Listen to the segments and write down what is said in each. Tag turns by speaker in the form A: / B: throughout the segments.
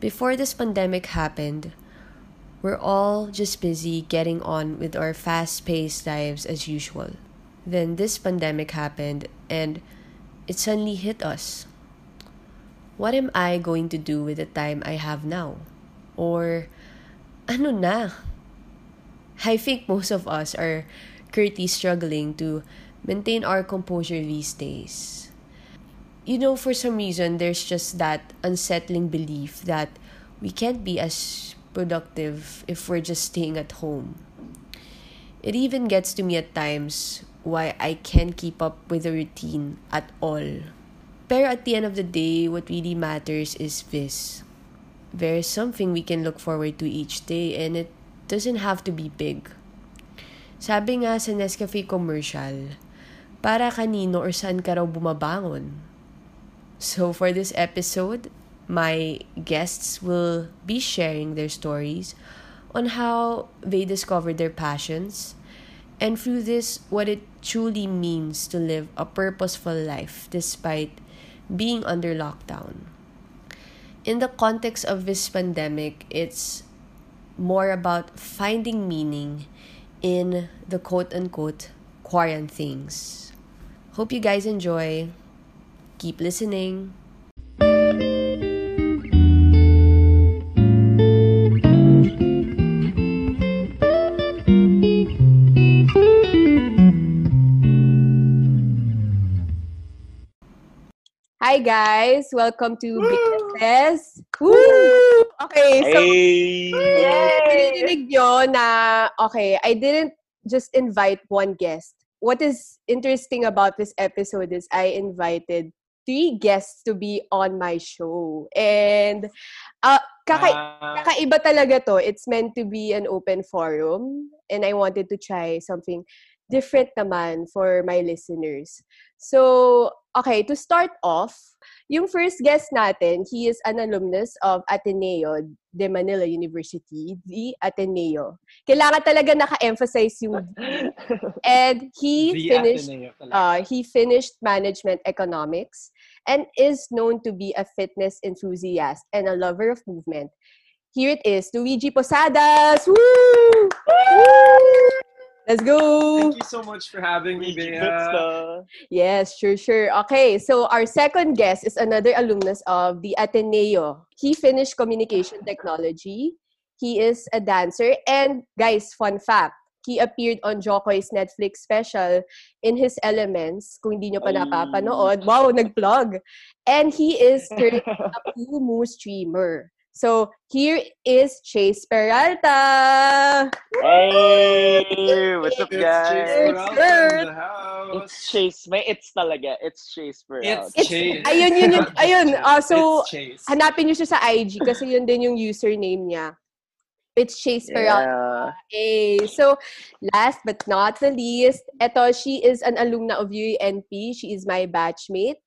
A: Before this pandemic happened, we're all just busy getting on with our fast paced lives as usual. Then this pandemic happened and it suddenly hit us. What am I going to do with the time I have now? Or, ano na? I think most of us are currently struggling to maintain our composure these days. You know, for some reason, there's just that unsettling belief that we can't be as productive if we're just staying at home. It even gets to me at times why I can't keep up with a routine at all. But at the end of the day, what really matters is this. There is something we can look forward to each day and it doesn't have to be big. Sabi nga sa Nescafe commercial, para kanino or saan ka raw bumabangon. So for this episode, my guests will be sharing their stories on how they discovered their passions and through this what it truly means to live a purposeful life despite being under lockdown. In the context of this pandemic, it's more about finding meaning in the quote unquote quarantine things. Hope you guys enjoy. Keep listening. Hi guys, welcome to BSS. Woo! Okay, so
B: Hey!
A: Nyo na, okay, I didn't just invite one guest. What is interesting about this episode is I invited three guests to be on my show. And uh, kaka-
B: Ah,
A: kakaiba talaga to. It's meant to be an open forum. And I wanted to try something different naman for my listeners. So, okay, to start off, yung first guest natin, he is an alumnus of Ateneo de Manila University, the Ateneo. Kailangan talaga naka-emphasize yung. And he
B: the
A: finished uh, he finished management economics and is known to be a fitness enthusiast and a lover of movement. Here it is, Luigi Posadas! Woo! Let's go!
B: Thank you so much for having me, Bea.
A: Yes, sure, sure. Okay, so our second guest is another alumnus of the Ateneo. He finished communication technology. He is a dancer. And guys, fun fact, he appeared on Jokoy's Netflix special in his elements. Kung hindi nyo pa napapanood, wow, nag-vlog. And he is currently a Kumu streamer. So here is Chase Peralta.
C: Hey! What's up,
B: It's Chase
C: guys?
B: Peralta
A: Girl.
B: in the house.
C: It's Chase. May it's talaga. It's Chase
B: It's
C: Peralta.
A: It's-
B: Chase.
A: ayun, yun, yun, ayun.
B: Chase.
A: so,
B: It's Chase.
A: Hanapin nyo siya sa IG kasi yun din yung username niya. It's Chase Peralta.
C: Yeah.
A: Hey, so last but not the least, eto, she is an alumna of UNP. She is my batchmate.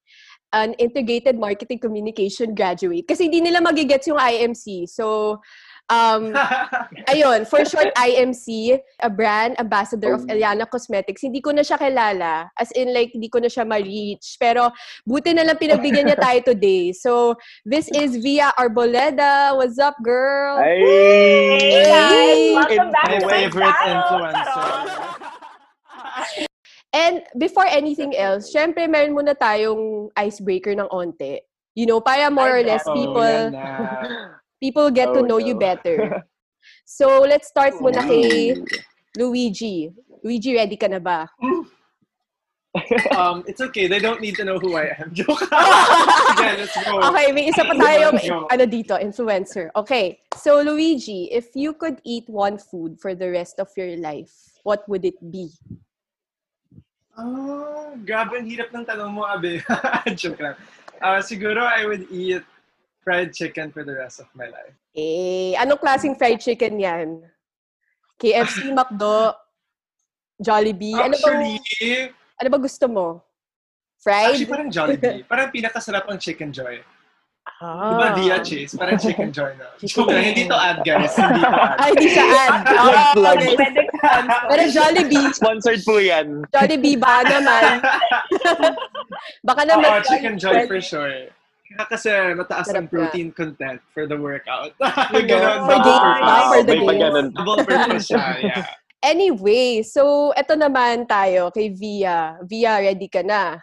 A: An integrated marketing communication graduate. Kasi hindi nila magigets yung IMC. So, um, ayun, for short, IMC, a brand ambassador of
C: Oh.
A: Eliana Cosmetics. Hindi ko na siya kilala. As in, like, hindi ko na siya ma-reach. Pero, buti na lang pinagbigyan niya tayo today. So, this is Via Arboleda. What's up, girl?
C: Hey!
A: Hey!
D: Welcome back
B: My
D: to my
B: favorite
D: channel.
B: influencer.
A: And before anything else, syempre meron muna tayong icebreaker ng onte. You know, para more or less people people get to
C: Oh,
A: know you better. So, let's start muna kay. Luigi. Luigi, ready ka na ba?
B: Um, it's okay. They don't need to know who I am. Joke. Sige, let's go.
A: Okay, may isa pa tayong ano dito, influencer. Okay. So, Luigi, if you could eat one food for the rest of your life, what would it be?
B: Oh, grabe ang hirap ng tanong mo, Abe. Joke lang. Uh, siguro I would eat fried chicken for the rest of my life.
A: Eh, anong klaseng fried chicken yan? KFC, McDo, Jollibee? Ano ba,
B: Actually,
A: ano ba gusto mo? Fried?
B: actually parang Jollibee. Parang pinakasarap ang Chicken Joy.
A: Ah.
B: Diba Dia Chase? Parang Chicken Joy na. Joke lang, hindi to ad, guys. Hindi to ad.
A: Ay, hindi siya ad. Oh,
C: Plug.
A: okay.
D: Pwede ka.
A: Pero Jollibee,
C: Sponsored po yan.
A: Jollibee ba naman? Baka naman.
B: Oo, Chicken Joy for sure. kasi mataas ang protein content for the workout. Ganon,
E: for
B: double
E: gains,
B: purpose.
E: ah, for the
C: ganun.
B: Double purpose siya, yeah.
A: Anyway, so eto naman tayo kay Via. Via, ready ka na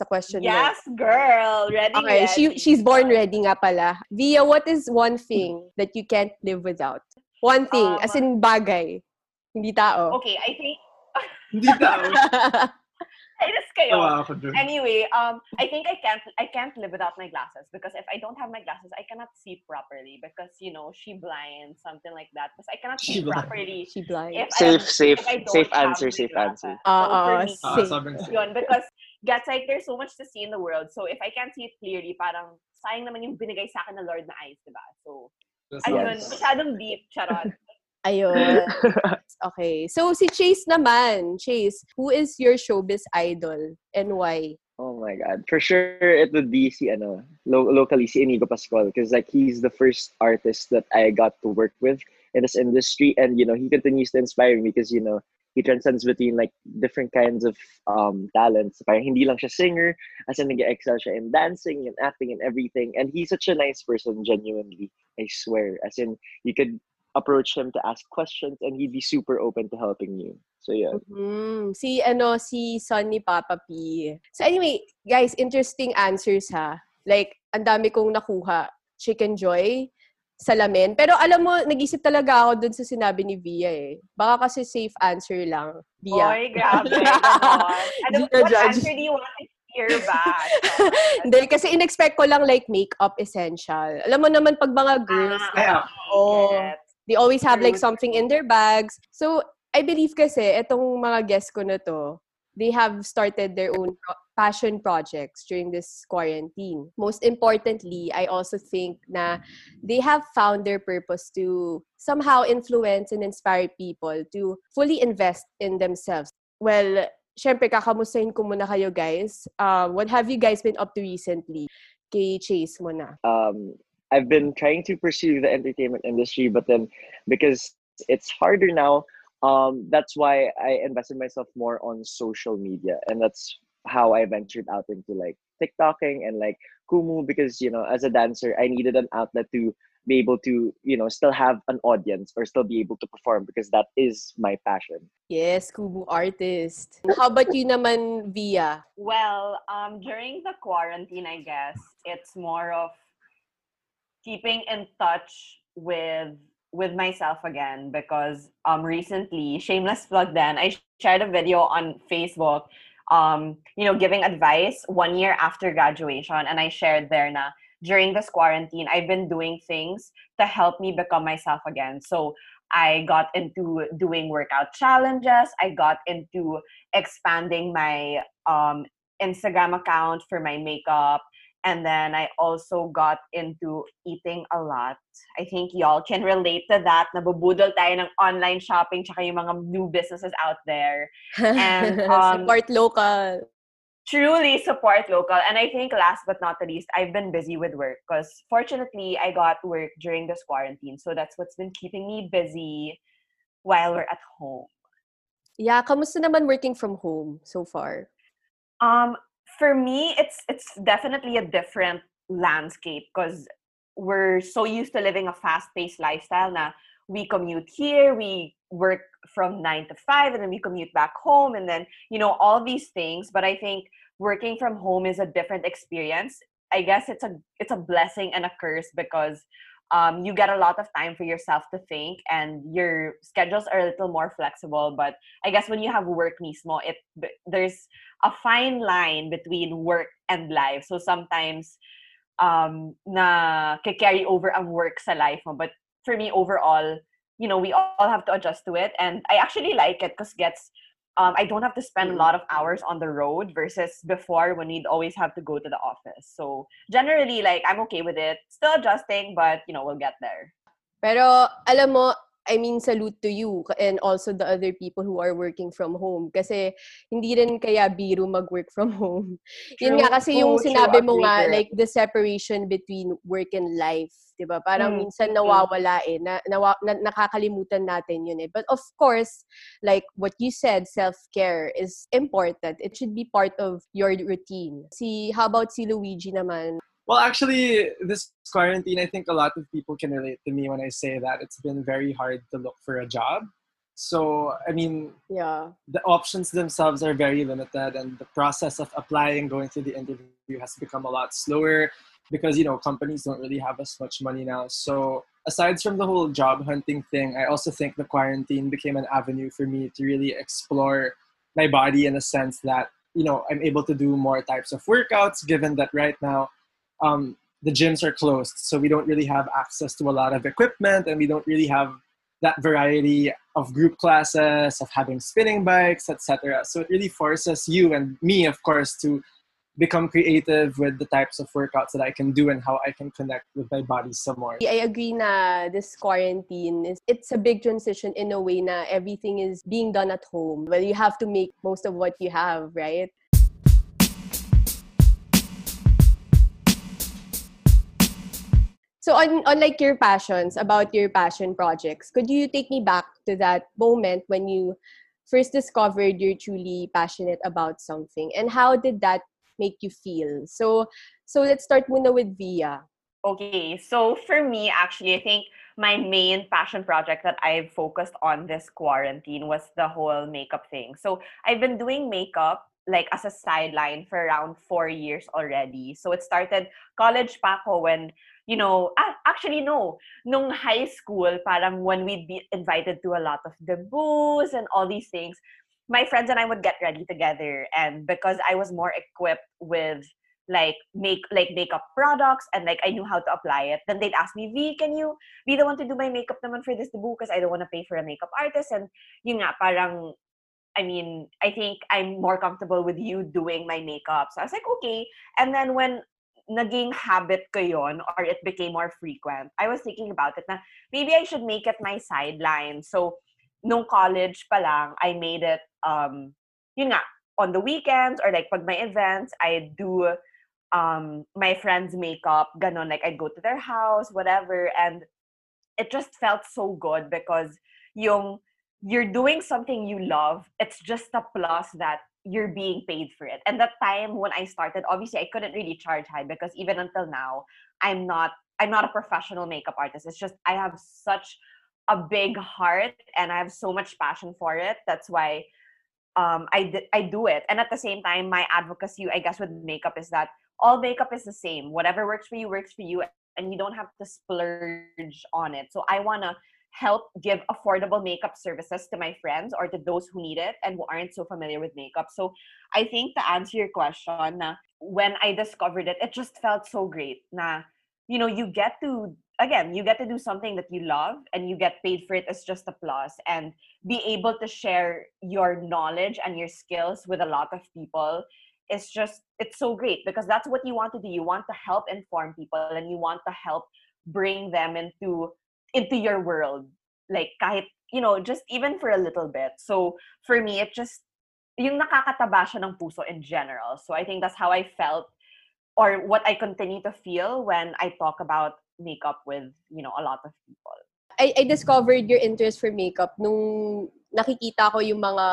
A: sa question mo?
D: Yes, girl. Ready,
A: Okay,
D: ready.
A: she, she's born ready nga pala. Via, what is one thing that you can't live without? One thing,
D: Um,
A: as in bagay. Hindi tao.
D: Okay, I think...
B: Hindi tao.
D: Kainis kayo.
B: Tawa ako dun.
D: Anyway, um, I think I can't I can't live without my glasses because if I don't have my glasses, I cannot see properly because you know she blind something like that. Because I cannot
B: She
D: see
B: blind.
D: properly
A: She blind.
D: if
C: Safe,
D: I
C: safe,
D: if I don't
C: safe answer, safe
D: glasses.
C: answer.
A: Ah,
D: So for me,
B: Ah,
A: safe.
B: sobrang
D: yun, because gets like there's so much to see in the world. So if I can't see it clearly, parang sayang naman yung binigay sa akin ng Lord na eyes, diba? So,
B: That's
D: ayun,
C: Yes.
D: masyadong deep, charot.
A: Ayun. Okay. So, si Chase naman. Chase, who is your showbiz idol and why?
C: Oh my god. For sure it would be si ano, lo- locally si Inigo Pascual because like he's the first artist that I got to work with in this industry and you know, he continues to inspire me because you know, he transcends between like different kinds of um talents. Parang hindi lang siya singer, as in nag-excel siya in dancing and acting and everything. And he's such a nice person genuinely. I swear. As in you could approach him to ask questions and he'd be super open to helping you. So yeah.
A: Mm, si ano si son ni Papa P. So anyway, guys, interesting answers ha. Like ang dami kong nakuha. Chicken Joy, salamin. Pero alam mo, nag-isip talaga ako dun sa sinabi ni Via eh. Baka kasi safe answer lang. Via.
D: Oy, grabe. Ano, what
A: judge.
D: answer do you want to hear back?
A: Hindi, kasi in-expect ko lang like makeup essential. Alam mo naman pag mga girls,
D: Ah,
B: Kaya,
A: oh,
D: Yes.
A: they always have like something in their bags. So, I believe kasi, etong mga guests ko na to, they have started their own passion projects during this quarantine. Most importantly, I also think na they have found their purpose to somehow influence and inspire people to fully invest in themselves. Well, syempre, kakamustahin ko muna kayo guys. Uh, what have you guys been up to recently? Kay Chase mo na.
C: um, I've been trying to pursue the entertainment industry, but then because it's harder now, um, that's why I invested myself more on social media, and that's how I ventured out into like TikToking and like Kumu because you know as a dancer I needed an outlet to be able to you know still have an audience or still be able to perform because that is my passion.
A: Yes, Kumu artist. How about you naman, Via?
D: Well, um, during the quarantine, I guess it's more of keeping in touch with with myself again because um recently, shameless plug then, I shared a video on Facebook, um, you know, giving advice one year after graduation, and I shared there na during this quarantine, I've been doing things to help me become myself again. So I got into doing workout challenges. I got into expanding my um, Instagram account for my makeup. And then I also got into eating a lot. I think y'all can relate to that. Nabubudol tayo ng online shopping tsaka yung mga new businesses out there. And, um,
A: Support local.
D: Truly support local. And I think last but not the least, I've been busy with work because fortunately I got work during this quarantine. So that's what's been keeping me busy while we're at home.
A: Yeah, kamusta naman working from home so far?
D: Um, for me, it's it's definitely a different landscape because we're so used to living a fast-paced lifestyle. Now we commute here, we work from nine to five, and then we commute back home, and then you know all these things. But I think working from home is a different experience. I guess it's a it's a blessing and a curse because um, you get a lot of time for yourself to think, and your schedules are a little more flexible. But I guess when you have work mismo, it there's a fine line between work and life. So sometimes um na carry over ang work sa life mo. But for me overall, you know, we all have to adjust to it and I actually like it because gets um, I don't have to spend a lot of hours on the road versus before when we'd always have to go to the office. So generally, like I'm okay with it. Still adjusting, but you know we'll get there.
A: Pero alam mo, I mean, salute to you and also the other people who are working from home. Kasi hindi rin kaya biro mag-work from home. Yun nga
D: True,
A: kasi yung
D: true,
A: sinabi mo nga, like the separation between work and life. 'di ba Parang
D: Mm,
A: minsan nawawala eh. Na, nawa, na, nakakalimutan natin yun eh. But of course, like what you said, self-care is important. It should be part of your routine. Si, how about si Luigi naman?
B: Well, actually, this quarantine, I think a lot of people can relate to me when I say that it's been very hard to look for a job. So, I mean,
A: Yeah.
B: the options themselves are very limited, and the process of applying, going through the interview has become a lot slower because, you know, companies don't really have as much money now. So, aside from the whole job hunting thing, I also think the quarantine became an avenue for me to really explore my body in a sense that, you know, I'm able to do more types of workouts given that right now um, the gyms are closed. So we don't really have access to a lot of equipment and we don't really have that variety of group classes, of having spinning bikes, etc. So it really forces you and me, of course, to become creative with the types of workouts that I can do and how I can connect with my body some more.
A: I agree na this quarantine is it's a big transition in a way na everything is being done at home. Well, you have to make most of what you have, right? So on, on like your passions, about your passion projects, could you take me back to that moment when you first discovered you're truly passionate about something and how did that make you feel? So so let's start muna with Via.
D: Okay, so for me, actually, I think my main passion project that I've focused on this quarantine was the whole makeup thing. So I've been doing makeup like as a sideline for around four years already. So it started college pa when, you know, actually no, nung high school, parang when we'd be invited to a lot of debuts and all these things, my friends and I would get ready together. And because I was more equipped with like make like makeup products and like I knew how to apply it. Then they'd ask me, V, can you be the one to do my makeup naman for this debut? Because I don't want to pay for a makeup artist. And yun nga, parang, I mean, I think I'm more comfortable with you doing my makeup. So I was like, okay. And then when naging habit ko yon or it became more frequent, I was thinking about it na maybe I should make it my sideline. So nung college pa lang, I made it, um, yun nga, on the weekends or like pag my events, I do um my friends makeup ganon like i'd go to their house whatever and it just felt so good because yung you're doing something you love it's just a plus that you're being paid for it and that time when i started obviously i couldn't really charge high because even until now i'm not i'm not a professional makeup artist it's just i have such a big heart and i have so much passion for it that's why um i i do it and at the same time my advocacy i guess with makeup is that all makeup is the same. Whatever works for you works for you, and you don't have to splurge on it. So I want to help give affordable makeup services to my friends or to those who need it and who aren't so familiar with makeup. So I think to answer your question, na, when I discovered it, it just felt so great. Na, you know, you get to again, you get to do something that you love and you get paid for it as just a plus and be able to share your knowledge and your skills with a lot of people it's just it's so great because that's what you want to do you want to help inform people and you want to help bring them into into your world like kahit you know just even for a little bit. So for me it just yung nakakataba siya ng puso in general. So i think that's how i felt or what i continue to feel when i talk about makeup with you know a lot of people.
A: I, I discovered your interest for makeup nung nakikita ko yung mga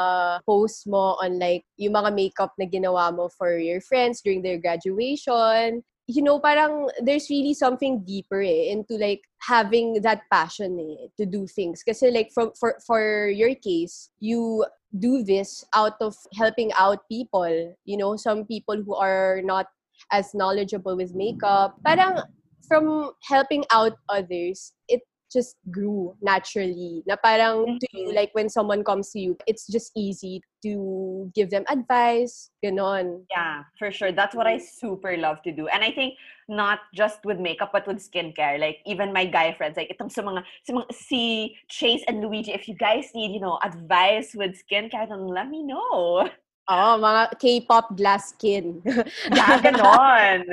A: posts mo on like yung mga makeup na ginawa mo for your friends during their graduation. You know, parang there's really something deeper eh, into like having that passion eh, to do things. Kasi like for, for, for your case, you do this out of helping out people. You know, some people who are not as knowledgeable with makeup. Parang from helping out others, it just grew naturally. Na parang to you, like when someone comes to you, it's just easy to give them advice, ganon.
D: Yeah, for sure. That's what I super love to do. And I think not just with makeup, but with skincare. Like even my guy friends, like itong sa mga, sa mga si Chase and Luigi, if you guys need, you know, advice with skincare, then let me know.
A: Oh, mga K-pop glass skin.
D: Yeah, ganon.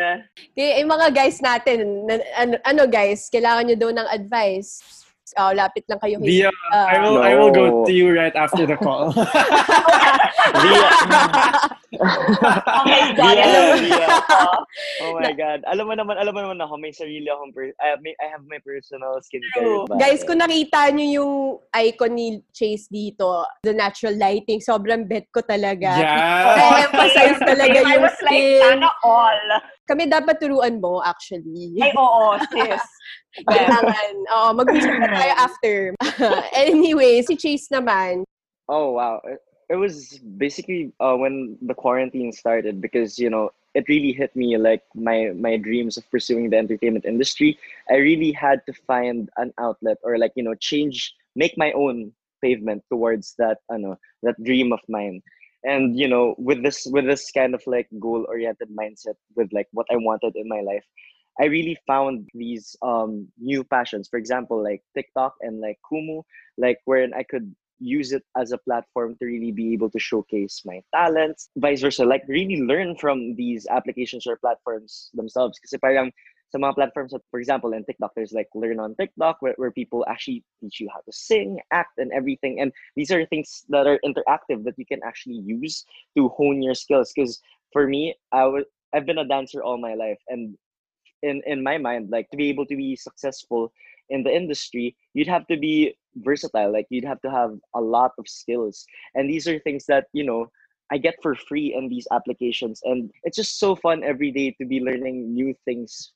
A: Kaya yung mga guys natin, na- ano, ano guys, kailangan nyo daw ng advice. Uh, lapit lang kayo. kay-
B: Via,
A: Ah.
B: I will I will go
C: No.
B: to you right after the call.
D: Oh my God. Mo-
C: yeah. oh my god. Alam mo naman, alam mo naman ako, may sarili akong per- I, have, may, I have my personal skincare.
A: True. Guys, kung nakita nyo yung icon ni Chase dito, the natural lighting, sobrang bet ko talaga.
B: yeah.
A: I emphasize talaga
D: I
A: yung
D: was like,
A: skin.
D: sana all.
A: Kami dapat turuan mo, actually.
D: Ay, oo, sis.
A: Kailangan. Oo, mag-usap na tayo after. anyway, si Chase naman,
C: Oh wow. It, it was basically uh, when the quarantine started because you know it really hit me like my my dreams of pursuing the entertainment industry. I really had to find an outlet or like you know change make my own pavement towards that I know that dream of mine. And you know with this with this kind of like goal oriented mindset with like what I wanted in my life. I really found these um new passions. For example, like TikTok and like Kumu, like wherein I could use it as a platform to really be able to showcase my talents, vice versa. Like really learn from these applications or platforms themselves. Kasi parang sa mga platforms, that, for example, in TikTok, there's like learn on TikTok where, where people actually teach you how to sing, act, and everything. And these are things that are interactive that you can actually use to hone your skills. Because for me, I was I've been a dancer all my life, and in in my mind, like to be able to be successful in the industry, you'd have to be versatile. Like you'd have to have a lot of skills, and these are things that you know I get for free in these applications, and it's just so fun every day to be learning new things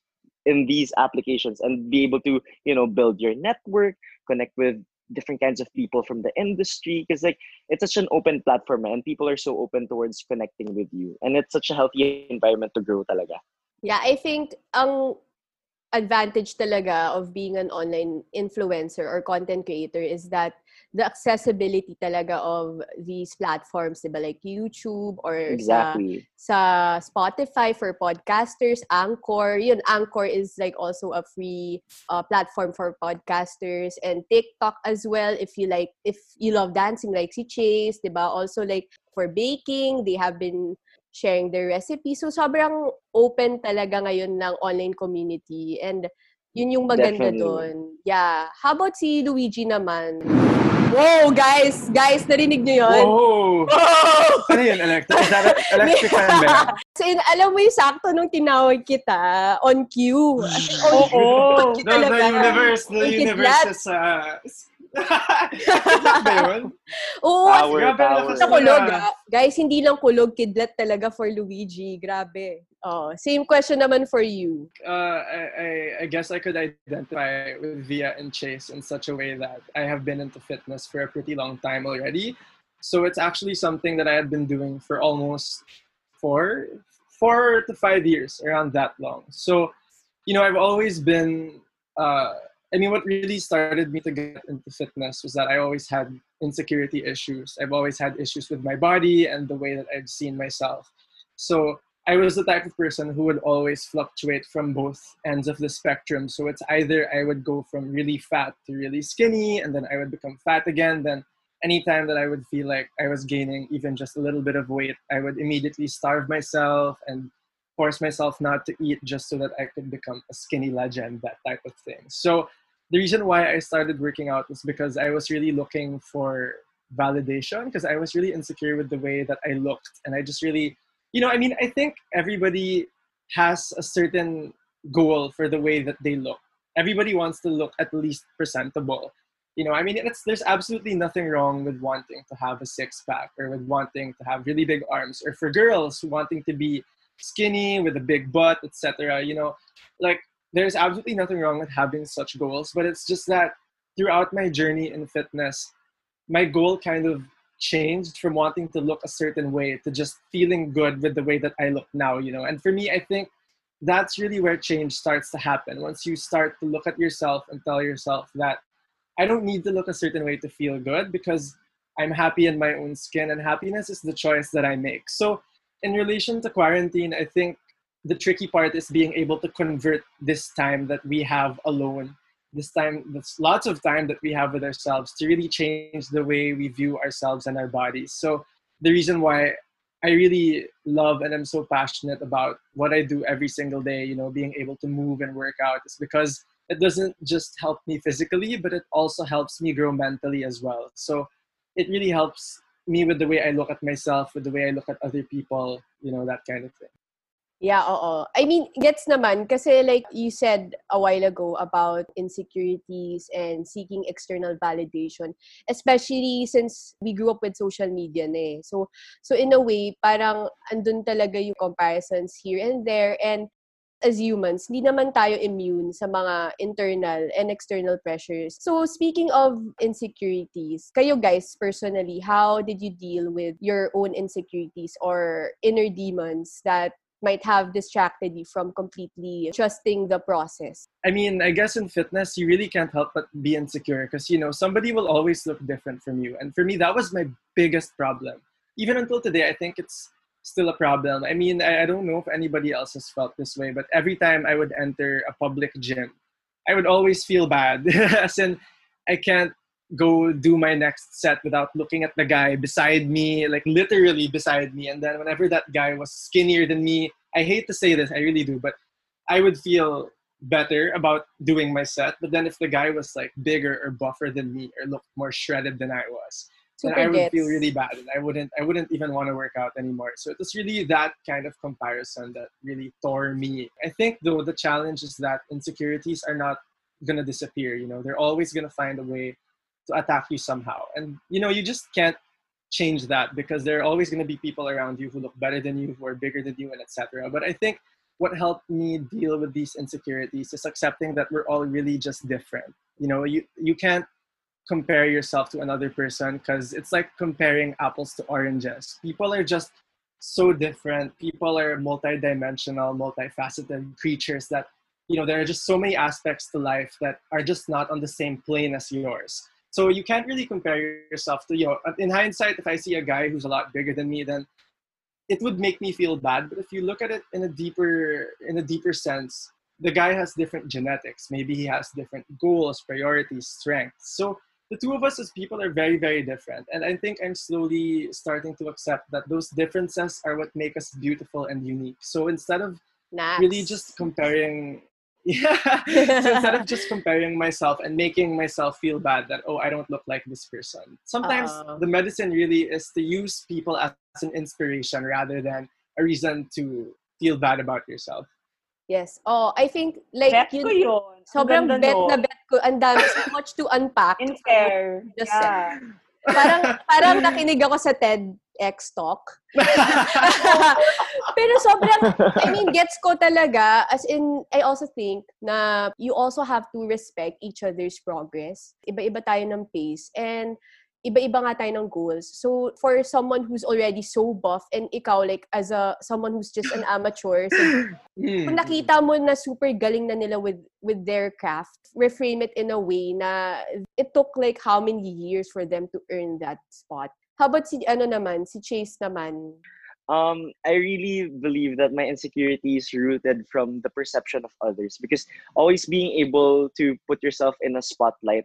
C: in these applications and be able to you know build your network, connect with different kinds of people from the industry because like it's such an open platform and people are so open towards connecting with you. And it's such a healthy environment to grow talaga
A: yeah, I think ang advantage talaga of being an online influencer or content creator is that the accessibility talaga of these platforms, diba? Like YouTube or sa
C: exactly
A: sa Spotify for podcasters, Anchor. Yun, Anchor is like also a free uh, platform for podcasters and TikTok as well if you like if you love dancing like si Chase, 'di ba? Also like for baking, they have been sharing their recipes. So sobrang open talaga ngayon ng online community and yun yung maganda
C: Definitely.
A: doon. Yeah. How about si Luigi naman? Whoa, guys! Guys, narinig niyo yun?
B: Whoa!
A: Whoa!
B: Ano yun? Electric? Is that electric fan ba?
A: So, in, alam mo yung sakto nung tinawag kita, on cue.
D: Oo.
A: on cue
B: No, the universe, the universe is, uh... ba yun?
A: Oo,
C: Power,
B: Grabe,
C: power.
A: sa kulog, ah. Guys, hindi lang kulog, kidlat talaga for Luigi. Grabe. Oh, same question naman for you.
B: uh, I, I, I guess I could identify with Via and Chase in such a way that I have been into fitness for a pretty long time already. So it's actually something that I had been doing for almost four, four to five years, around that long. So, you know, I've always been. Uh, I mean, what really started me to get into fitness was that I always had insecurity issues. I've always had issues with my body and the way that I've seen myself. So I was the type of person who would always fluctuate from both ends of the spectrum. So it's either I would go from really fat to really skinny, and then I would become fat again. Then anytime that I would feel like I was gaining even just a little bit of weight, I would immediately starve myself and force myself not to eat just so that I could become a skinny legend, that type of thing. So the reason why I started working out was because I was really looking for validation because I was really insecure with the way that I looked. And I just really, you know, I mean, I think everybody has a certain goal for the way that they look. Everybody wants to look at least presentable. You know, I mean, there's absolutely nothing wrong with wanting to have a six pack or with wanting to have really big arms, or for girls wanting to be skinny with a big butt, etc. You know, like there's absolutely nothing wrong with having such goals, but it's just that throughout my journey in fitness, my goal kind of changed from wanting to look a certain way to just feeling good with the way that I look now, you know. And for me, I think that's really where change starts to happen. Once you start to look at yourself and tell yourself that I don't need to look a certain way to feel good because I'm happy in my own skin and happiness is the choice that I make. So, in relation to quarantine, I think the tricky part is being able to convert this time that we have alone, this time, this lots of time that we have with ourselves to really change the way we view ourselves and our bodies. So, the reason why I really love and I'm so passionate about what I do every single day, you know, being able to move and work out is because it doesn't just help me physically, but it also helps me grow mentally as well. So it really helps me with the way I look at myself, with the way I look at other people, you know, that kind of thing.
A: Yeah, oo. I mean, gets naman kasi like you said a while ago about insecurities and seeking external validation, especially since we grew up with social media na eh. So, so in a way, parang andun talaga yung comparisons here and there and as humans, hindi naman tayo immune sa mga internal and external pressures. So, speaking of insecurities, kayo guys, personally, how did you deal with your own insecurities or inner demons that might have distracted you from completely trusting the process?
B: I mean, I guess in fitness, you really can't help but be insecure because, you know, somebody will always look different from you. And for me, that was my biggest problem. Even until today, I think it's still a problem. I mean, I, I don't know if anybody else has felt this way, but every time I would enter a public gym, I would always feel bad. As in, I can't go do my next set without looking at the guy beside me, like literally beside me. And then whenever that guy was skinnier than me, I hate to say this, I really do, but I would feel better about doing my set. But then if the guy was like bigger or buffer than me or looked more shredded than I was, then I would
A: gets.
B: feel really bad and I wouldn't I wouldn't even want to work out anymore. So it was really that kind of comparison that really tore me. I think though the challenge is that insecurities are not gonna disappear, you know, they're always gonna find a way to attack you somehow. And you know, you just can't change that because there are always going to be people around you who look better than you, who are bigger than you, and etc. But I think what helped me deal with these insecurities is accepting that we're all really just different. You know, you you can't compare yourself to another person because it's like comparing apples to oranges. People are just so different. People are multidimensional, multifaceted creatures that you know there are just so many aspects to life that are just not on the same plane as yours. So you can't really compare yourself to, you know, uh, in hindsight, if I see a guy who's a lot bigger than me, then it would make me feel bad. But if you look at it in a deeper, in a deeper sense, the guy has different genetics. Maybe he has different goals, priorities, strengths. So the two of us as people are very, very different. And I think I'm slowly starting to accept that those differences are what make us beautiful and unique. So instead of
A: Nice.
B: really just comparing yeah so instead of just comparing myself and making myself feel bad that oh i don't look like this person sometimes
A: Uh-oh.
B: the medicine really is to use people as an inspiration rather than a reason to feel bad about yourself
A: Yes. Oh, I think like
D: Bet
A: yun,
D: ko yun. Ang
A: sobrang
D: ganda
A: bet
D: nun.
A: na bet ko. Ang dami, so much to unpack.
D: In fair.
A: Just
D: yeah.
A: parang, parang nakinig ako sa TEDx talk. Pero sobrang, I mean, gets ko talaga. As in, I also think na you also have to respect each other's progress. Iba-iba tayo ng pace. And iba-iba nga tayo ng goals. So, for someone who's already so buff and ikaw, like, as a, someone who's just an amateur, so
B: Hmm.
A: kung nakita mo na super galing na nila with with their craft, reframe it in a way na it took like how many years for them to earn that spot. How about si ano naman, si Chase naman?
C: um, I really believe that my insecurity is rooted from the perception of others because always being able to put yourself in a spotlight,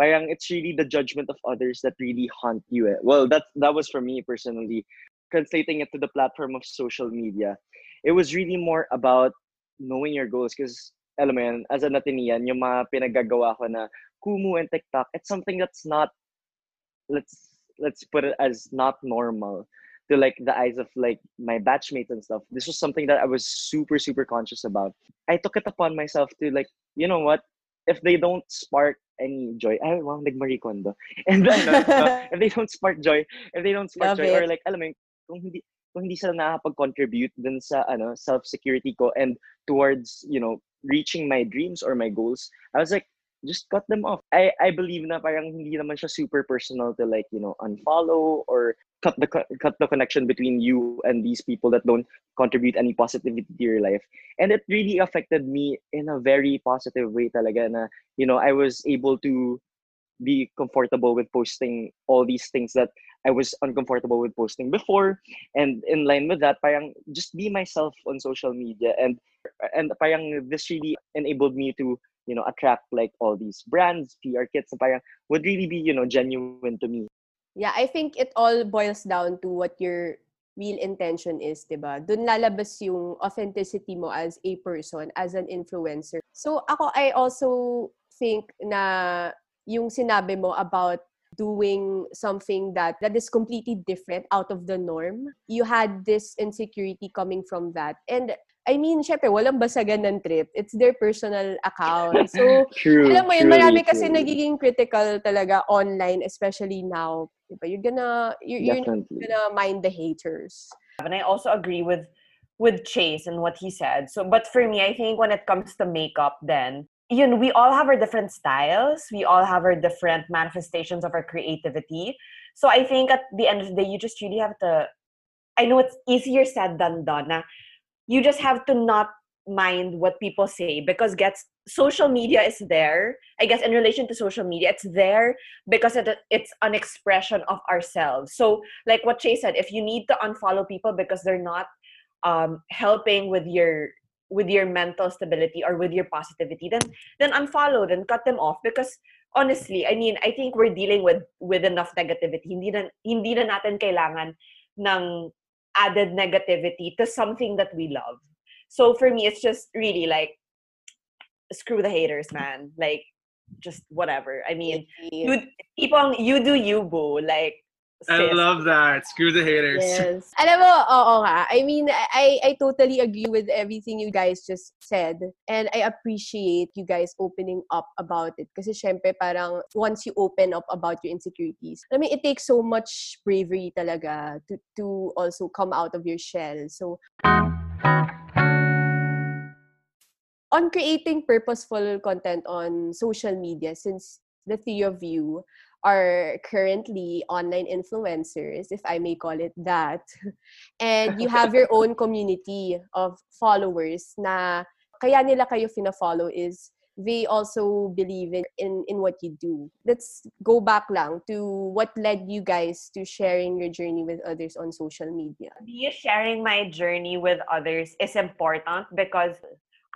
C: parang it's really the judgment of others that really haunt you. Eh. Well, that that was for me personally. Translating it to the platform of social media, it was really more about knowing your goals because alam mo yan, as an Atenean, yung mga pinagagawa ko na Kumu and TikTok, it's something that's not, let's let's put it as not normal to like the eyes of like my batchmates and stuff. This was something that I was super super conscious about. I took it upon myself to like, you know what? If they don't spark any joy, ay, wow, nag-Marie Kondo. And then, uh, if they don't spark joy, if they don't spark
A: Love
C: joy, or
A: it.
C: like, alam mo, kung hindi, kung hindi sila nakakapag-contribute dun sa ano, self-security ko and towards, you know, reaching my dreams or my goals, I was like, just cut them off. I, I believe na parang hindi naman siya super personal to like, you know, unfollow or cut the cut the connection between you and these people that don't contribute any positivity to your life. And it really affected me in a very positive way talaga na, you know, I was able to be comfortable with posting all these things that I was uncomfortable with posting before. And in line with that, parang just be myself on social media. And and parang this really enabled me to, you know, attract like all these brands, PR kits, na parang would really be, you know, genuine to me.
A: Yeah, I think it all boils down to what you're real intention is, ba? Doon lalabas yung authenticity mo as a person, as an influencer. So ako I also think na yung sinabi mo about doing something that that is completely different out of the norm. You had this insecurity coming from that. And I mean, syempre, walang basagan ng trip. It's their personal account. So,
C: true,
A: alam mo yun,
C: truly,
A: marami kasi
C: truly.
A: nagiging critical talaga online, especially now. Diba? You're gonna, you're, you're gonna mind the haters.
D: and I also agree with with Chase and what he said. So, but for me, I think when it comes to makeup, then you know, we all have our different styles. We all have our different manifestations of our creativity. So I think at the end of the day, you just really have to. I know it's easier said than done. na You just have to not mind what people say because gets social media is there. I guess in relation to social media, it's there because it, it's an expression of ourselves. So like what Chase said, if you need to unfollow people because they're not um, helping with your with your mental stability or with your positivity then then unfollow then cut them off because honestly i mean i think we're dealing with with enough negativity hindi na hindi na natin kailangan ng added negativity to something that we love. So for me it's just really like screw the haters man. Like just whatever. I mean you. on you do you boo. Like
B: I love that. Screw the haters.
A: Yes. Alam mo, oo nga. I mean, I, I totally agree with everything you guys just said. And I appreciate you guys opening up about it. Kasi syempre, parang once you open up about your insecurities, I mean, it takes so much bravery talaga to, to also come out of your shell. So, on creating purposeful content on social media, since the three of you are currently online influencers, if I may call it that, and you have your own community of followers na kaya nila kayo fina-follow is they also believe in, in, in what you do. Let's go back lang to what led you guys to sharing your journey with others on social media.
D: me sharing my journey with others is important because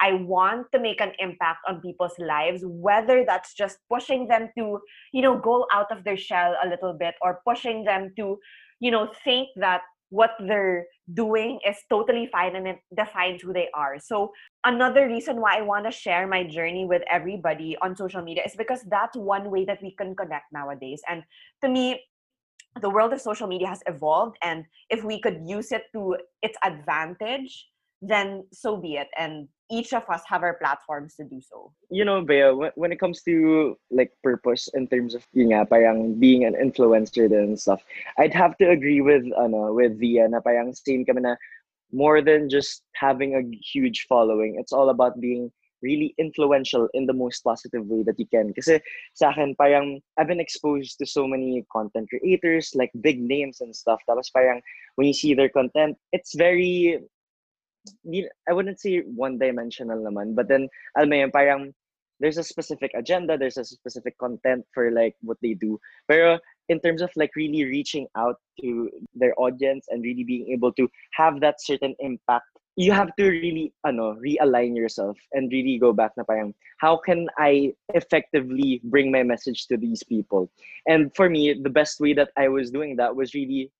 D: I want to make an impact on people's lives, whether that's just pushing them to, you know, go out of their shell a little bit or pushing them to, you know, think that what they're doing is totally fine and it defines who they are. So, another reason why I want to share my journey with everybody on social media is because that's one way that we can connect nowadays. And to me, the world of social media has evolved and if we could use it to its advantage then so be it and each of us have our platforms to do so
C: you know, Bea, when, it comes to like purpose in terms of yun nga, being an influencer and stuff, I'd have to agree with ano with Via na parang same kami na more than just having a huge following. It's all about being really influential in the most positive way that you can. Kasi sa akin, parang I've been exposed to so many content creators, like big names and stuff. Tapos parang when you see their content, it's very I wouldn't say one-dimensional naman, but then, alam mo parang there's a specific agenda, there's a specific content for like what they do. Pero in terms of like really reaching out to their audience and really being able to have that certain impact, you have to really ano, realign yourself and really go back na parang, how can I effectively bring my message to these people? And for me, the best way that I was doing that was really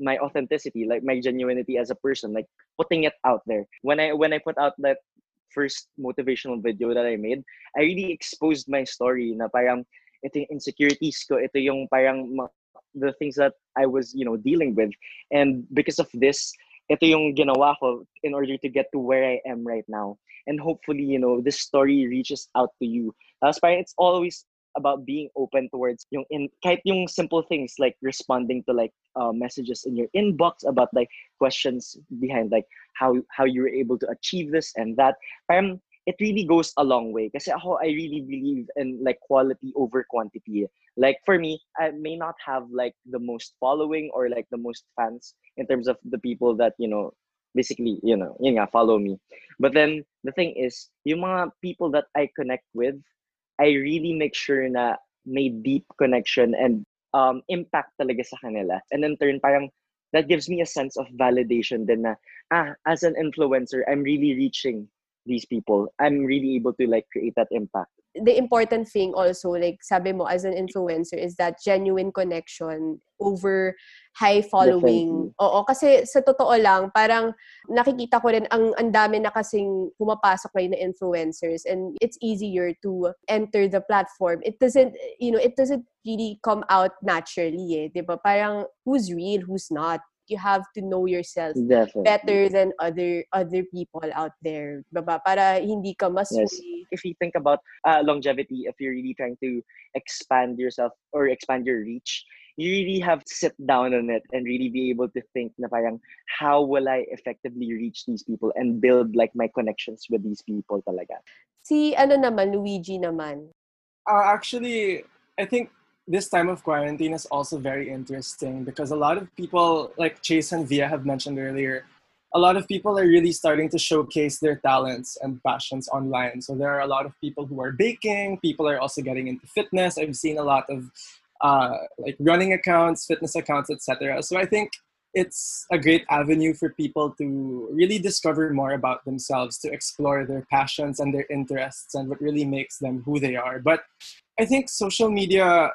C: my authenticity, like my genuinity as a person, like putting it out there. When I when I put out that first motivational video that I made, I really exposed my story na parang ito yung insecurities ko, ito yung parang the things that I was, you know, dealing with. And because of this, ito yung ginawa ko in order to get to where I am right now. And hopefully, you know, this story reaches out to you. Tapos parang it's always about being open towards yung in kahit yung simple things like responding to like uh, messages in your inbox about like questions behind like how how you were able to achieve this and that parang it really goes a long way. Kasi ako I really believe in like quality over quantity. Like for me I may not have like the most following or like the most fans in terms of the people that you know basically you know yun nga follow me. But then the thing is yung mga people that I connect with I really make sure na may deep connection and um, impact talaga sa kanila. And in turn, parang that gives me a sense of validation din na, ah, as an influencer, I'm really reaching these people. I'm really able to like create that impact.
A: The important thing also, like sabi mo as an influencer, is that genuine connection over high following.
C: Definitely.
A: Oo, kasi sa totoo lang, parang nakikita ko rin ang ang dami na kasing pumapasok ngayon na influencers and it's easier to enter the platform. It doesn't, you know, it doesn't really come out naturally eh, 'di ba? Parang who's real, who's not. You have to know yourself
C: Definitely.
A: better than other other people out there. ba? Para hindi ka mas
C: Yes. If you think about uh, longevity, if you're really trying to expand yourself or expand your reach, you really have to sit down on it and really be able to think na parang, how will I effectively reach these people and build like my connections with these people talaga.
A: Si ano naman, Luigi naman.
B: Uh, actually, I think this time of quarantine is also very interesting because a lot of people, like Chase and Via have mentioned earlier, a lot of people are really starting to showcase their talents and passions online. So there are a lot of people who are baking. People are also getting into fitness. I've seen a lot of uh, like running accounts, fitness accounts, etc. So I think it's a great avenue for people to really discover more about themselves, to explore their passions and their interests and what really makes them who they are. But I think social media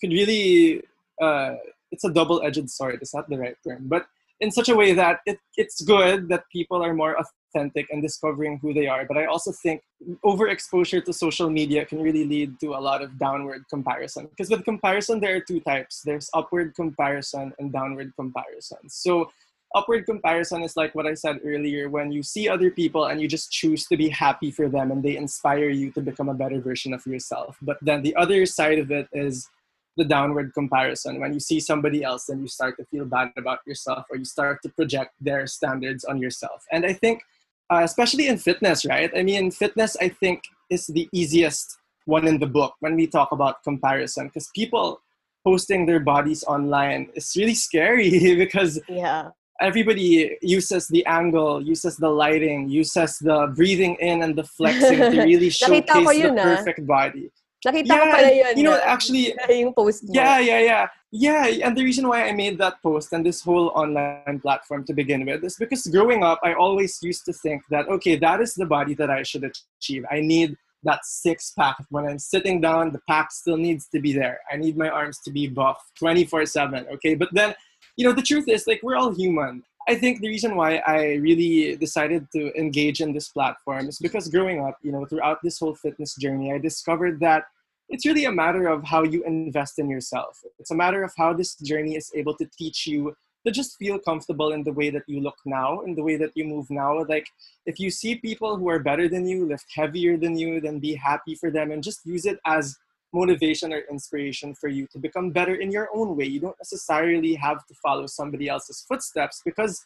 B: could really uh, it's a double-edged sword. it's not the right term, but in such a way that it, it's good that people are more authentic and discovering who they are. But I also think overexposure to social media can really lead to a lot of downward comparison. Because with comparison, there are two types there's upward comparison and downward comparison. So, upward comparison is like what I said earlier when you see other people and you just choose to be happy for them and they inspire you to become a better version of yourself. But then the other side of it is the downward comparison when you see somebody else then you start to feel bad about yourself or you start to project their standards on yourself and i think uh, especially in fitness right i mean fitness i think is the easiest one in the book when we talk about comparison because people posting their bodies online is really scary because
A: Yeah.
B: everybody uses the angle uses the lighting uses the breathing in and the flexing to really showcase the
A: ah.
B: perfect body
A: Nakita ko
B: Yeah,
A: pala yun.
B: you know, actually-
A: yung post mo.
B: Yeah, yeah, yeah. Yeah, and the reason why I made that post and this whole online platform to begin with is because growing up, I always used to think that, okay, that is the body that I should achieve. I need that six pack. When I'm sitting down, the pack still needs to be there. I need my arms to be buff 24 7. Okay, but then, you know, the truth is, like, we're all human. I think the reason why I really decided to engage in this platform is because growing up, you know, throughout this whole fitness journey, I discovered that it's really a matter of how you invest in yourself. It's a matter of how this journey is able to teach you to just feel comfortable in the way that you look now, in the way that you move now. Like, if you see people who are better than you, lift heavier than you, then be happy for them and just use it as motivation or inspiration for you to become better in your own way. You don't necessarily have to follow somebody else's footsteps because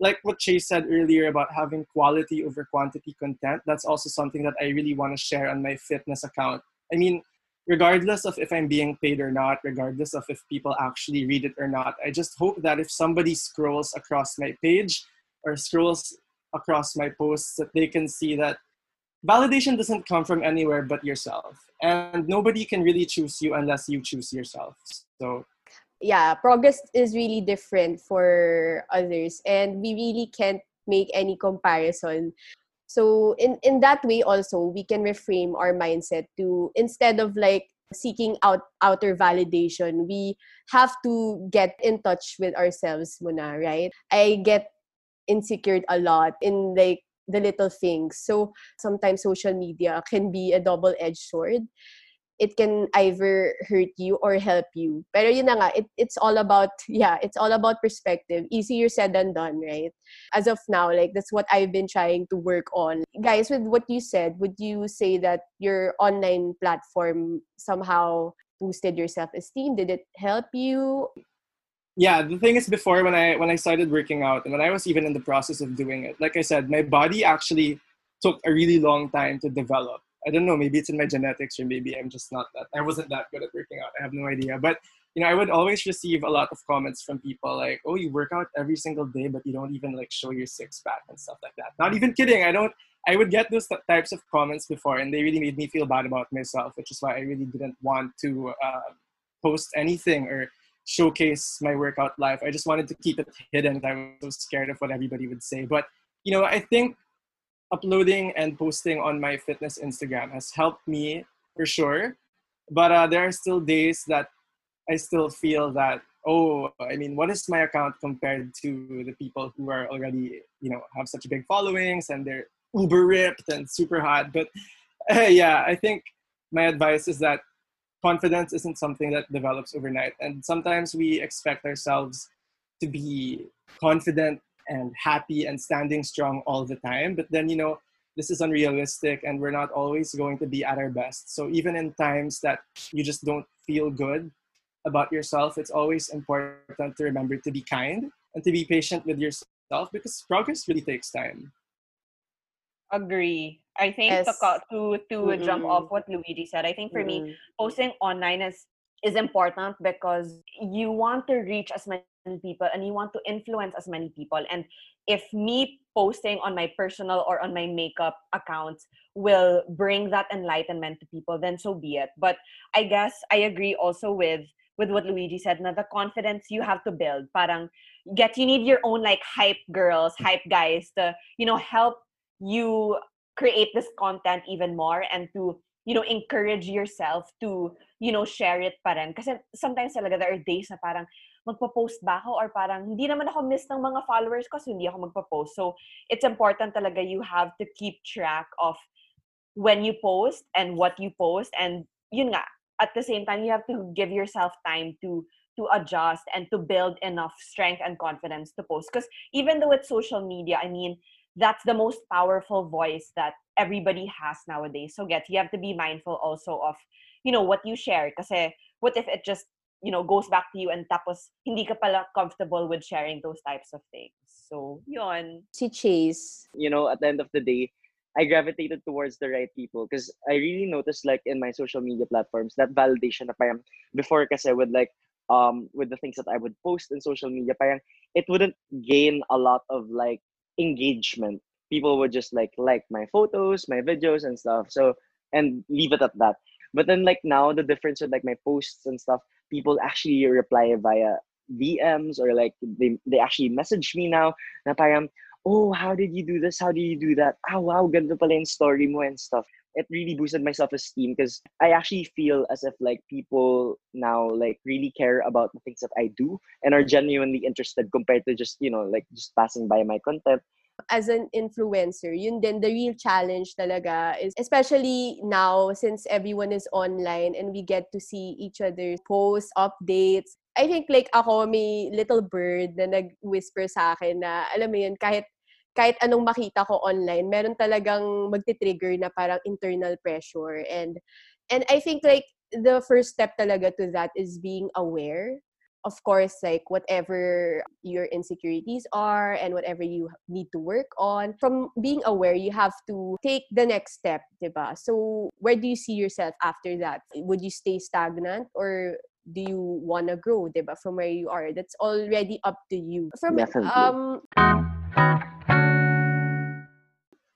B: like what Chase said earlier about having quality over quantity content, that's also something that I really want to share on my fitness account. I mean, regardless of if I'm being paid or not, regardless of if people actually read it or not, I just hope that if somebody scrolls across my page or scrolls across my posts, that they can see that validation doesn't come from anywhere but yourself. And nobody can really choose you unless you choose yourself. So
A: yeah, progress is really different for others, and we really can't make any comparison. So in in that way, also we can reframe our mindset to instead of like seeking out outer validation, we have to get in touch with ourselves, muna, right? I get insecure a lot in like the little things. So sometimes social media can be a double-edged sword it can either hurt you or help you. Pero yun na nga, it, it's all about, yeah, it's all about perspective. Easier said than done, right? As of now, like, that's what I've been trying to work on. Guys, with what you said, would you say that your online platform somehow boosted your self-esteem? Did it help you?
B: Yeah the thing is before when i when i started working out and when i was even in the process of doing it like i said my body actually took a really long time to develop. I don't know maybe it's in my genetics or maybe i'm just not that i wasn't that good at working out i have no idea. But you know i would always receive a lot of comments from people like oh you work out every single day but you don't even like show your six pack and stuff like that. Not even kidding i don't i would get those types of comments before and they really made me feel bad about myself which is why i really didn't want to uh, post anything or showcase my workout life. I just wanted to keep it hidden. I was so scared of what everybody would say. But you know, I think uploading and posting on my fitness Instagram has helped me for sure. But uh, there are still days that I still feel that oh, I mean, what is my account compared to the people who are already you know have such big followings and they're uber ripped and super hot? But uh, yeah, I think my advice is that confidence isn't something that develops overnight, and sometimes we expect ourselves to be confident and happy and standing strong all the time. But then, you know, this is unrealistic and we're not always going to be at our best. So even in times that you just don't feel good about yourself, it's always important to remember to be kind and to be patient with yourself because progress really takes time.
D: Agree. I think
A: Yes.
D: to to to jump off what Luigi said, I think for me
A: Mm.
D: posting online is is important because you want to reach as many people and you want to influence as many people and if me posting on my personal or on my makeup accounts will bring that enlightenment to people then so be it but i guess i agree also with with what luigi said na the confidence you have to build parang get you need your own like hype girls hype guys to you know help you create this content even more and to you know encourage yourself to you know share it pa rin. Kasi sometimes talaga there are days na parang magpo-post ba ako or parang hindi naman ako miss ng mga followers ko so hindi ako magpo-post. So it's important talaga you have to keep track of when you post and what you post and yun nga at the same time you have to give yourself time to to adjust and to build enough strength and confidence to post. Because even though it's social media i mean that's the most powerful voice that everybody has nowadays. So get you have to be mindful also of you know what you share. Kasi what if it just you know goes back to you and tapos hindi ka pala comfortable with sharing those types of things. So yun.
A: Si Chase.
C: you know, at the end of the day, I gravitated towards the right people because I really noticed like in my social media platforms that validation na parang before kasi with like um with the things that I would post in social media parang it wouldn't gain a lot of like engagement. People would just like like my photos, my videos and stuff. So and leave it at that. But then like now the difference with like my posts and stuff, people actually reply via DMs or like they they actually message me now na parang oh, how did you do this? How did you do that? Ah, wow, ganda pala yung story mo and stuff. It really boosted my self-esteem because I actually feel as if like people now like really care about the things that I do and are genuinely interested compared to just, you know, like just passing by my content.
A: as an influencer, yun din, the real challenge talaga is, especially now, since everyone is online and we get to see each other post, updates. I think like ako, may little bird na nag-whisper sa akin na, alam mo yun, kahit kahit anong makita ko online, meron talagang magti-trigger na parang internal pressure. And and I think like the first step talaga to that is being aware of course, like whatever your insecurities are and whatever you need to work on, from being aware, you have to take the next step, diba? So, where do you see yourself after that? Would you stay stagnant or do you want to grow, diba? From where you are, that's already up to you. From
C: Definitely.
A: um,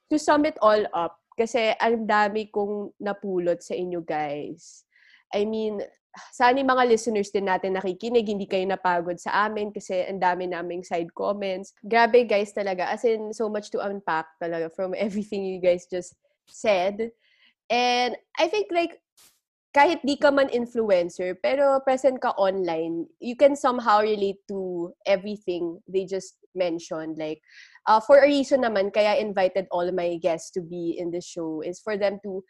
A: to sum it all up, kasi ang dami kong napulot sa inyo guys. I mean, sana mga listeners din natin nakikinig, hindi kayo napagod sa amin kasi ang dami naming side comments. Grabe guys talaga, as in so much to unpack talaga from everything you guys just said. And I think like, kahit di ka man influencer, pero present ka online, you can somehow relate to everything they just mentioned. Like, uh, for a reason naman, kaya invited all my guests to be in the show is for them to,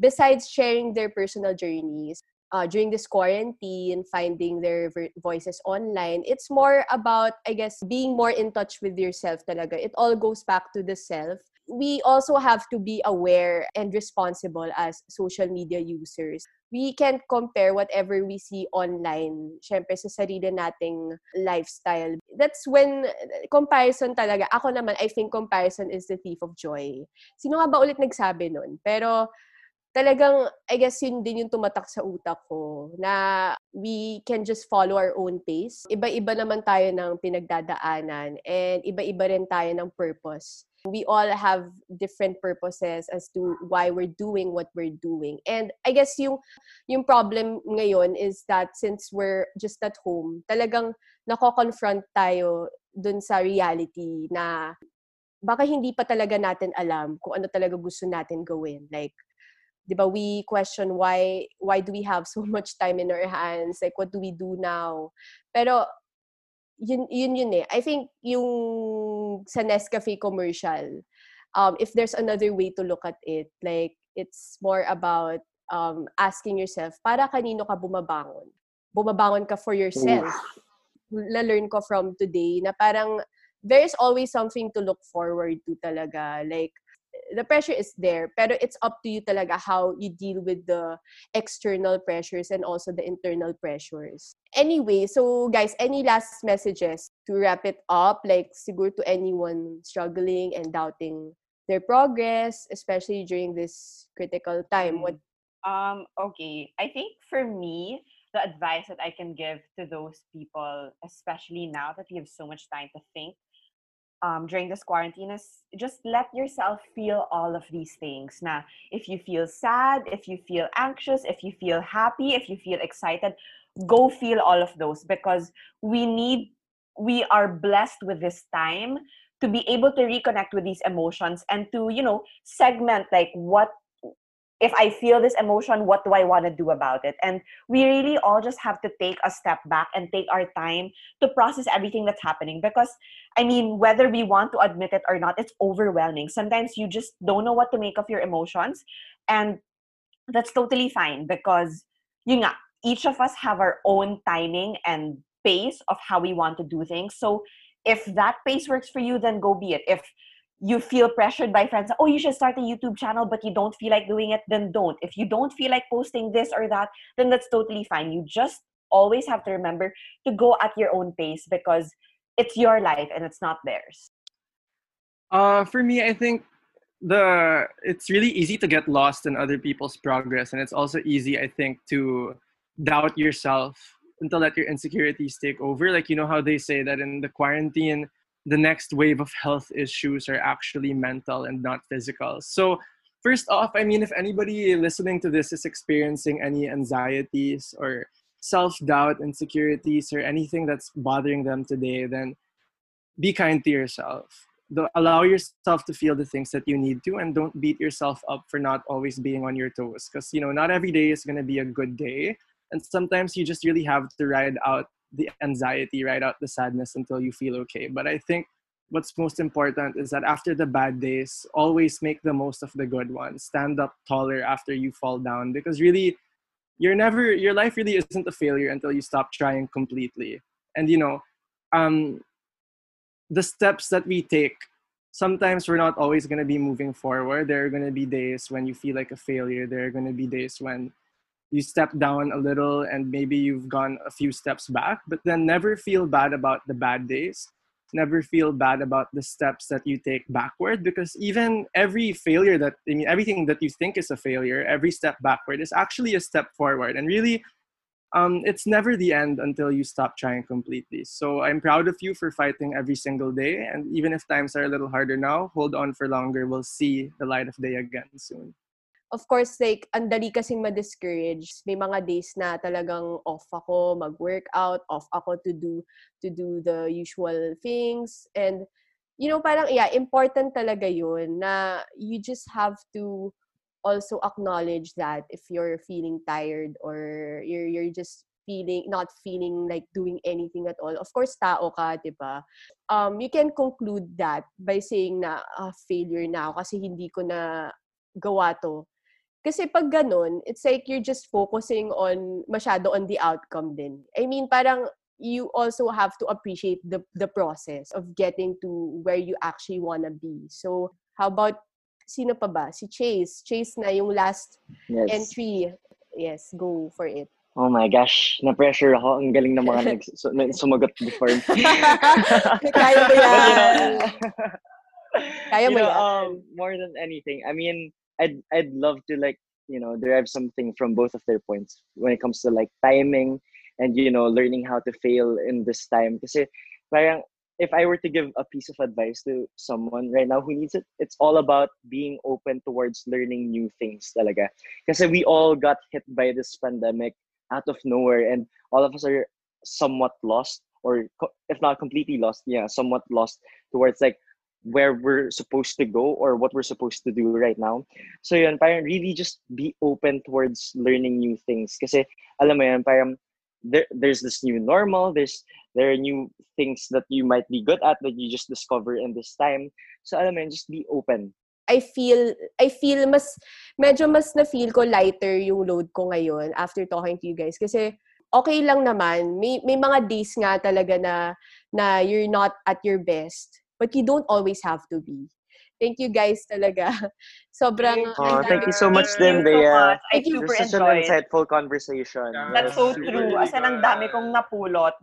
A: besides sharing their personal journeys, uh, during this quarantine, finding their voices online, it's more about, I guess, being more in touch with yourself talaga. It all goes back to the self. We also have to be aware and responsible as social media users. We can't compare whatever we see online, syempre sa sarili nating lifestyle. That's when comparison talaga, ako naman, I think comparison is the thief of joy. Sino nga ba ulit nagsabi nun? Pero talagang, I guess yun din yung tumatak sa utak ko na we can just follow our own pace. Iba-iba naman tayo ng pinagdadaanan and iba-iba rin tayo ng purpose. We all have different purposes as to why we're doing what we're doing. And I guess yung, yung problem ngayon is that since we're just at home, talagang nako-confront tayo dun sa reality na baka hindi pa talaga natin alam kung ano talaga gusto natin gawin. Like, di ba, we question why, why do we have so much time in our hands? Like, what do we do now? Pero, yun, yun yun eh. I think yung sa Nescafe commercial, um, if there's another way to look at it, like, it's more about um, asking yourself, para kanino ka bumabangon? Bumabangon ka for yourself. Na-learn ko from today na parang there's always something to look forward to talaga. Like, the pressure is there, pero it's up to you talaga how you deal with the external pressures and also the internal pressures. Anyway, so guys, any last messages to wrap it up? Like, siguro to anyone struggling and doubting their progress, especially during this critical time. What?
D: Um, okay. I think for me, the advice that I can give to those people, especially now that we have so much time to think um, during this quarantine is just let yourself feel all of these things. Now, if you feel sad, if you feel anxious, if you feel happy, if you feel excited, go feel all of those because we need, we are blessed with this time to be able to reconnect with these emotions and to, you know, segment like what if I feel this emotion, what do I want to do about it? And we really all just have to take a step back and take our time to process everything that's happening. Because, I mean, whether we want to admit it or not, it's overwhelming. Sometimes you just don't know what to make of your emotions. And that's totally fine because, you know, each of us have our own timing and pace of how we want to do things. So if that pace works for you, then go be it. If you feel pressured by friends oh you should start a youtube channel but you don't feel like doing it then don't. If you don't feel like posting this or that then that's totally fine. You just always have to remember to go at your own pace because it's your life and it's not theirs.
B: Uh for me i think the it's really easy to get lost in other people's progress and it's also easy i think to doubt yourself and to let your insecurities take over. Like you know how they say that in the quarantine the next wave of health issues are actually mental and not physical. So, first off, I mean, if anybody listening to this is experiencing any anxieties or self doubt, insecurities, or anything that's bothering them today, then be kind to yourself. allow yourself to feel the things that you need to, and don't beat yourself up for not always being on your toes. Because, you know, not every day is going to be a good day. And sometimes you just really have to ride out the anxiety, ride out the sadness until you feel okay. But I think what's most important is that after the bad days, always make the most of the good ones. Stand up taller after you fall down because really, you're never, your life really isn't a failure until you stop trying completely. And you know, um, the steps that we take, sometimes we're not always going to be moving forward. There are going to be days when you feel like a failure. There are going to be days when you step down a little and maybe you've gone a few steps back, but then never feel bad about the bad days. Never feel bad about the steps that you take backward because even every failure that, I mean, everything that you think is a failure, every step backward is actually a step forward. And really, um, it's never the end until you stop trying completely. So I'm proud of you for fighting every single day. And even if times are a little harder now, hold on for longer. We'll see the light of day again soon
A: of course, like, ang dali kasing ma-discourage. May mga days na talagang off ako mag-workout, off ako to do, to do the usual things. And, you know, parang, yeah, important talaga yun na you just have to also acknowledge that if you're feeling tired or you're, you're just feeling, not feeling like doing anything at all. Of course, tao ka, di ba? Um, you can conclude that by saying na, ah, failure na ako kasi hindi ko na gawa to kasi pag ganun, it's like you're just focusing on, masyado on the outcome din. I mean, parang you also have to appreciate the the process of getting to where you actually wanna be. So, how about, sino pa ba? Si Chase. Chase na yung last yes. entry. Yes, go for it.
C: Oh my gosh, na-pressure ako. Ang galing ng mga nag- sumagot before.
A: Kaya mo yan. Kaya mo
C: yan. Um, more than anything, I mean, I'd I'd love to like you know derive something from both of their points when it comes to like timing and you know learning how to fail in this time. Because if I were to give a piece of advice to someone right now who needs it, it's all about being open towards learning new things talaga. Because we all got hit by this pandemic out of nowhere and all of us are somewhat lost or if not completely lost, yeah, somewhat lost towards like where we're supposed to go or what we're supposed to do right now. So yun, parang really just be open towards learning new things. Kasi alam mo yun, parang there, there's this new normal, there's there are new things that you might be good at that you just discover in this time. So alam mo yun, just be open.
A: I feel I feel mas medyo mas na feel ko lighter yung load ko ngayon after talking to you guys kasi okay lang naman may may mga days nga talaga na na you're not at your best but you don't always have to be. Thank you guys talaga. Sobrang
C: Oh, thank you so much, din,
D: so
C: Bea.
D: I
A: Thank you.
D: super
C: This is an insightful conversation.
B: Yeah.
D: That's so true. As in, ang dami kong napulot